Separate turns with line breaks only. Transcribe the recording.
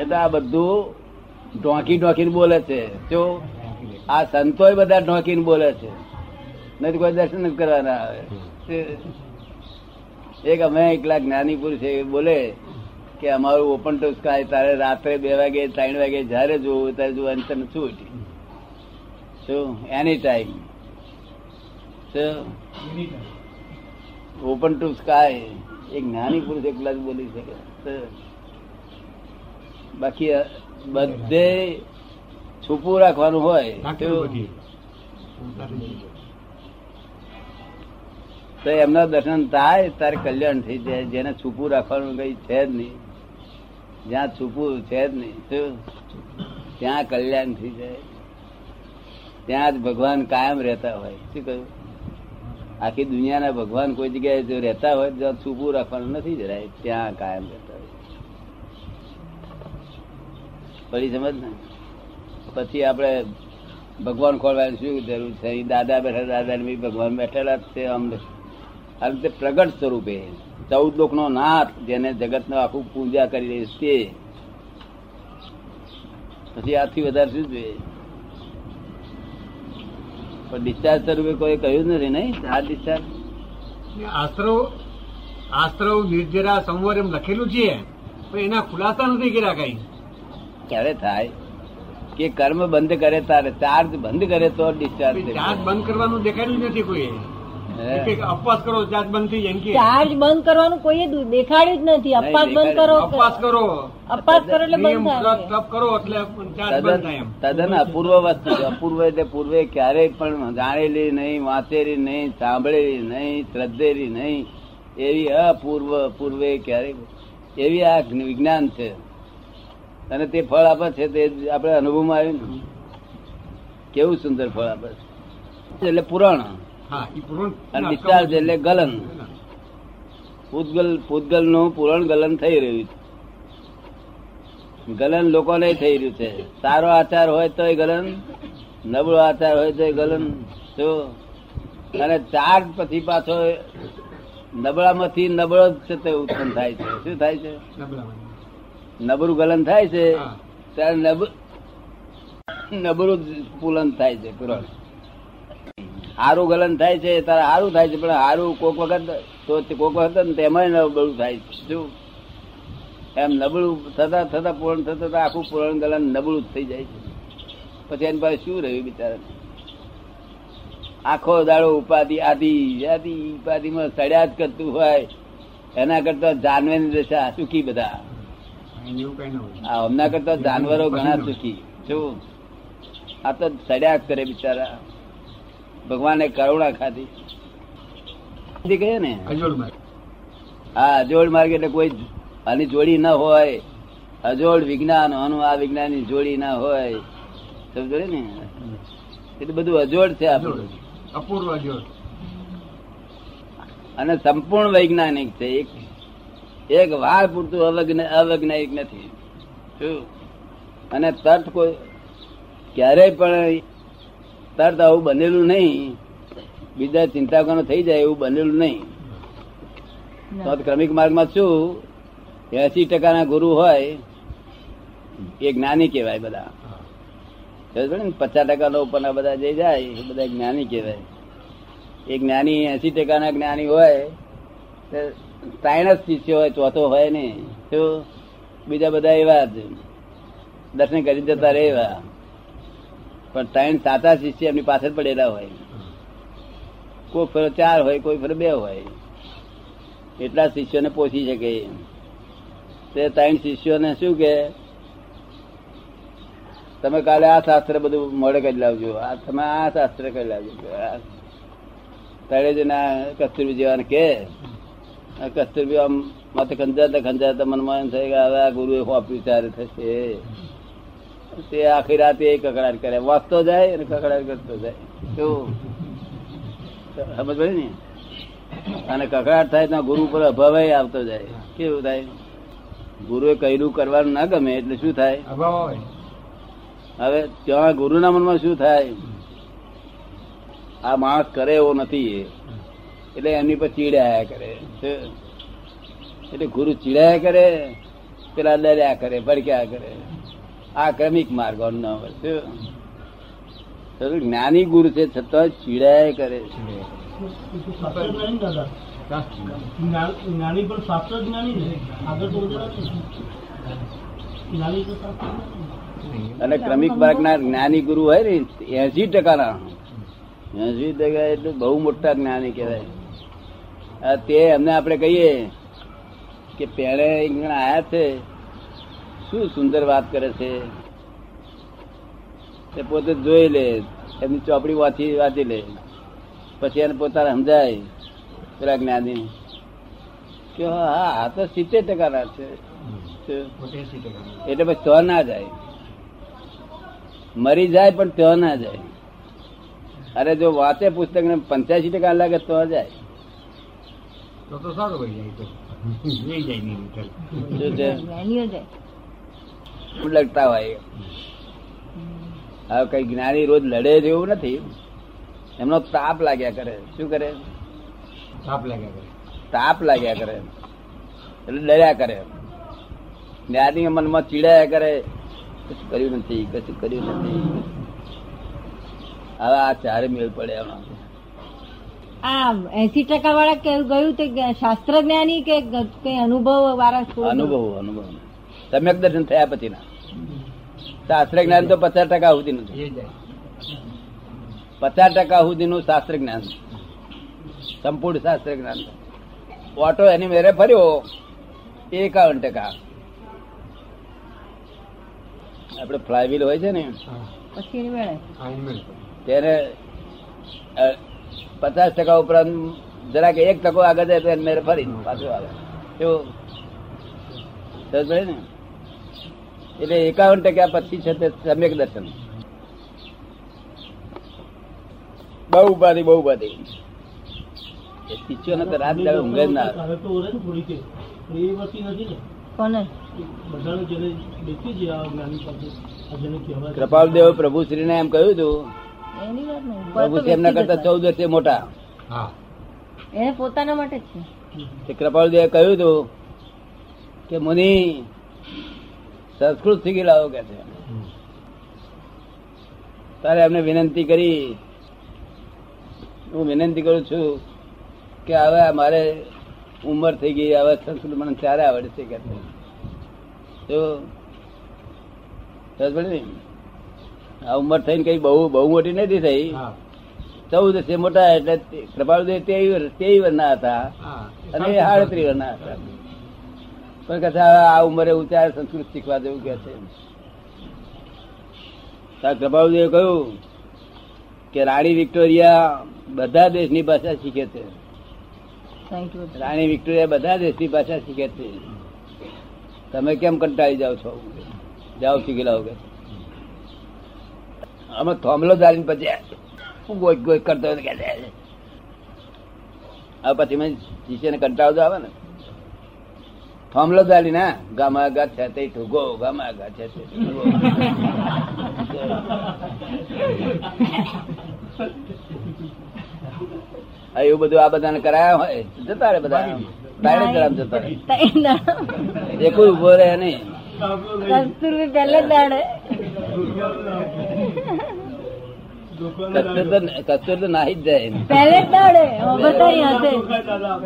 એટલે આ બધું ઢોંકી ઢોંકીને બોલે છે. જો આ સંતો બધા ઢોંકીને બોલે છે. નથી કોઈ દર્શન જ કરવાના આવે. એક અમે એકલા જ્ઞાની પુરુષ એ બોલે કે અમારું ઓપન ટુ સ્કાય તારે રાત્રે બે વાગે, ત્રણ વાગે જયારે જોવું ત્યારે જોવાની તને છૂટ શું એની ટાઈમ ઓપન ટુ સ્કાય એક જ્ઞાની પુરુષ એકલા જ બોલી શકે. બાકી બધે છુપું રાખવાનું હોય તો એમના દર્શન થાય તારે કલ્યાણ થઈ જાય. જેને છૂપું રાખવાનું કઈ છે જ નહીં. જ્યાં છુપું છે જ નહીં ત્યાં કલ્યાણ થઈ જાય. ત્યાં જ ભગવાન કાયમ રહેતા હોય. શું કહ્યું? આખી દુનિયાના ભગવાન કોઈ જગ્યાએ જો રહેતા હોય ત્યાં છુપું રાખવાનું નથી જરાય ત્યાં કાયમ રહેતા હોય પડી સમજ ને? પછી આપણે ભગવાન ખોલવાની શું જરૂર છે? દાદા બેઠા, દાદા ભગવાન બેઠેલા છે અમને. આ રીતે પ્રગટ સ્વરૂપે ચૌદ લોક નો નાથ જેને જગત નો આખું પૂજા કરી રહી છે. પછી આથી વધારે શું જોઈએ? પણ ડિસ્ચાર્જ સ્વરૂપે કોઈ કહ્યું નથી નહીં? આ ડિસ્ચાર્જ
આશ્રવ આશ્રવ નિર્જરા સંવર એમ લખેલું છે. પણ એના ખુલાસા નથી કર્યા કઈ.
ક્યારે થાય કે કર્મ બંધ કરે તારે ચાર્જ બંધ કરે તો ડિસ્ચાર્જ
ચાર્જ બંધ કરવાનું દેખાડ્યું નથી કોઈ. અપવાસ કરો ચાર્જ બંધ થઈ જાય એમ કે.
ચાર્જ બંધ કરવાનું કોઈ દેખાડ્યું જ નથી. અપવાસ બંધ કરો.
અપવાસ કરો.
અપવાસ કરો એટલે બંધ થાય.
કરો એટલે ચાર્જ બંધ થાય એમ.
તદ્દન અપૂર્વ વસ્તુ અપૂર્વ એટલે પૂર્વે ક્યારેય પણ જાણેલી નહીં વાંચેલી નહીં સાંભળેલી નહીં શ્રદ્ધેલી નહીં. એવી અપૂર્વ પૂર્વે ક્યારેય એવી આ વિજ્ઞાન છે. અને તે ફળ આપે છે તે આપણે અનુભવમાં આવ્યું ને. કેવું સુંદર ફળ આપે છે. એટલે પુરાણ. અને ડિસ્ચાર્જ એટલે ગલન. પૂતગલ પૂતગલનું પુરણ ગલન થઈ રહ્યું છે. ગલન લોકોને થઈ રહ્યું છે. સારો આચાર હોય તો ગલન નબળો આચાર હોય તો ગલન. જો અને ચાર પછી પાછો નબળામાંથી નબળો જ છે તે ઉત્પન્ન થાય છે. શું થાય છે?
નબળામાં.
નબળું ગલન થાય છે ત્યારે નબ નબળું પુલન થાય છે પુરણ. હારું ગલન થાય છે તારે હારું થાય છે પણ હારું કોક વખત તો કોક વખત તેમાં નબળું થાય છે. શું? એમ નબળું થતા થતા પૂર્ણ થતા થતા આખું પૂરણ ગલન નબળું જ થઈ જાય છે. પછી એની પાસે શું રહ્યું બિચારા આખો દાડો ઉપાધિ આધી આધી ઉપાધિમાં સડ્યા જ કરતું હોય. એના કરતા જાનવેની દશા સુખી બધા. આ હમણાં કરતા જાનવરો ઘણા સુખી શું આ તો સડ્યા કરે બિચારા. ભગવાને કરુણા ખાધી. કહે ને હા અજોડ માર્ગ એટલે કોઈ આની જોડી ના હોય. અજોડ વિજ્ઞાન આનું આ વિજ્ઞાનની જોડી ના હોય. સમજો ને? એટલે બધું અજોડ છે આપણું.
અપૂર્વ અજોડ.
અને સંપૂર્ણ વૈજ્ઞાનિક છે. એક એક વાર પૂરતું અવજ્ઞ અવજ્ઞાયિક નથી. શું? અને તર્થ કોઈ ક્યારેય પણ તર્થ આવું બનેલું નહીં. બીજા ચિંતા કોનો થઈ જાય એવું બનેલું નહીં. તો ક્રમિક માર્ગમાં શું? એસી ટકાના ગુરુ હોય એ જ્ઞાની કહેવાય બધા? પચાસ ટકાના ઉપરના બધા જે જાય એ બધા જ્ઞાની કહેવાય. એ જ્ઞાની એસી ટકાના જ્ઞાની હોય ત્રણ જ શિષ્યો હોય, ચોથો હોય નહીં તો બીજા બધા એવા જ. દર્શન કરી જતા રહે એવા પણ ત્રણ સાચા શિષ્ય એમની પાછળ પડેલા હોય. કોઈ ફરો ચાર હોય, કોઈ ફરો બે હોય. એટલા શિષ્યોને પોષી શકે. તે ત્રણ શિષ્યોને શું કે, તમે કાલે આ શાસ્ત્ર બધું મોડે કરી લાવજો. આ તમે આ શાસ્ત્ર કરી લાવજો. આ તળે જઈને આ કસ્તુરબી જેવાને કે કસ્તુરબી આમ માથે ખંજાતા ખંજાતા મનમાં એમ થાય કે હવે આ ગુરુએ હોપ્યું ત્યારે થશે. તે આખી રાતે એ કકડાટ કરે. વાંચતો જાય અને કકડાટ કરતો જાય. કેવું સમજ પડી ને? અને કકડાટ થાય ત્યાં ગુરુ પર અભાવ આવતો જાય. કેવું થાય? ગુરુએ કહ્યું કરવાનું ના ગમે એટલે શું થાય? હવે ત્યાં ગુરુના મનમાં શું થાય? આ માણસ કરે એવો નથી એ. એટલે એમની પર ચીડાયા કરે? એટલે ગુરુ ચીડાયા કરે પેલા લડ્યા કરે ભડક્યા કરે. આ ક્રમિક માર્ગ ન હોય જ્ઞાની ગુરુ છે છતાં ચીડાય કરે
જ્ઞાની પણ શાસ્ત્ર જ્ઞાની આગળ તો જ્ઞાની તો શાસ્ત્ર જ્ઞાની.
અને ક્રમિક માર્ગ ના જ્ઞાની ગુરુ હોય ને એસી ટકા ના એસી ટકા એટલે બહુ મોટા જ્ઞાની કહેવાય. તે એમને આપણે કહીએ કે પેણે આયા છે. શું સુંદર વાત કરે છે? તે પોતે જોઈ લે, એમની ચોપડી વાંચી વાંચી લે. પછી એને પોતાને સમજાય, પેલા જ્ઞાની. કે હા આ તો સિત્તેર ટકા ના છે એટલે પછી તો ના જાય. મરી જાય પણ તો ના જાય. અરે જો વાંચે પુસ્તક ને પંચ્યાસી ટકા લાગે તો જાય.
તો તો સારું ભાઈ જાય તો. લઈ જાય નહીં
શું લડતા હોય. હવે કઈ જ્ઞાની રોજ લડે જેવું નથી. એમનો તાપ લાગ્યા કરે. શું કરે?
તાપ લાગ્યા કરે.
તાપ લાગ્યા કરે. એટલે ડર્યા કરે. જ્ઞાની મનમાં ચીડાયા કરે. કશું કર્યું નથી કશું કર્યું નથી. હવે આ ચારે મેળ પડે એમાં.
આ એસી ટકા વાળા કેવું ગયું તે કે શાસ્ત્ર જ્ઞાની કે કઈ અનુભવ વાળા
અનુભવ અનુભવ. સમ્યક દર્શન થયા પછી ના. શાસ્ત્ર જ્ઞાન તો પચાસ ટકા સુધી
નું
પચાસ ટકા સુધીનું શાસ્ત્ર જ્ઞાન સંપૂર્ણ શાસ્ત્ર જ્ઞાન ઓટો એની મેરે ફર્યો. એકાવન ટકા. આપડે ફ્લાયવીલ હોય છે ને
પછી.
તેને પચાસ ટકા ઉપરાંત જરાક એક ટકો આગળ જાય તો એને મેરે ફરી પાછું આવે. એવું. સમજ ને? એટલે એકાવન ટકા પછી છે તે સમ્યક દર્શન. બહુ ઉપાધિ બહુ ઉપાધિ. એ શિષ્યોને તો રાત દાડે ઊંઘ જ ના આવે.
હવે તો ને થોડી કે. પણ એ વસ્તી નથી ને.
કોને?
બધાને જેને દેખી છે આ જ્ઞાની પાસે આ જેને કહેવાય છે.
કૃપાલદેવ પ્રભુ શ્રીને એમ કહ્યું હતું પ્રભુ એમના કરતા ચૌદ વર્ષે મોટા.
એને પોતાના માટે છે.
તે કૃપાલદેવે કહ્યું હતું કે મુનિ સંસ્કૃત શીખી લાવો કે છે. તારે એમને વિનંતી કરી. હું વિનંતી કરું છું કે હવે મારે ઉંમર થઈ ગઈ હવે સંસ્કૃત મને ત્યારે આવડે છે. કે તો સમજ પડી ને? આ ઉંમર થઈને કઈ બહુ બહુ મોટી નથી થઈ. ચૌદ છે મોટા એટલે કૃપાળુદેવ તેવી તેવી વરના હતા. અને સાડત્રી વરના હતા. પણ કહે આ ઉંમરે ઉચાર સંસ્કૃત શીખવા જેવું કે છે. કૃપાળુદેવ કહ્યું કે રાણી વિક્ટોરિયા બધા દેશની ભાષા શીખે છે. રાણી વિક્ટોરિયા બધા દેશની ભાષા શીખે છે. તમે કેમ કંટાળી જાઓ છો? જાઓ શીખી લાવો કે અમે થોમલો ધારીને પછી હું ગોઈ ગોઈ કરતો કે. હવે પછી મેં શિષ્યને કંટાળો આવે ને. થોમલો ધારી ના ગામા ગા છે તે ઠુગો ગામા ગા છે તે એવું બધું આ બધાને કરાયા હોય જતા રે બધા ડાયરેક્ટ ગ્રામ જતા રે એક ઊભો રહે નહીં.
દાડે
કસ્તુર તો નાહી જ જાય.
પહેલે જ દાડે બતાવી હશે
દાદા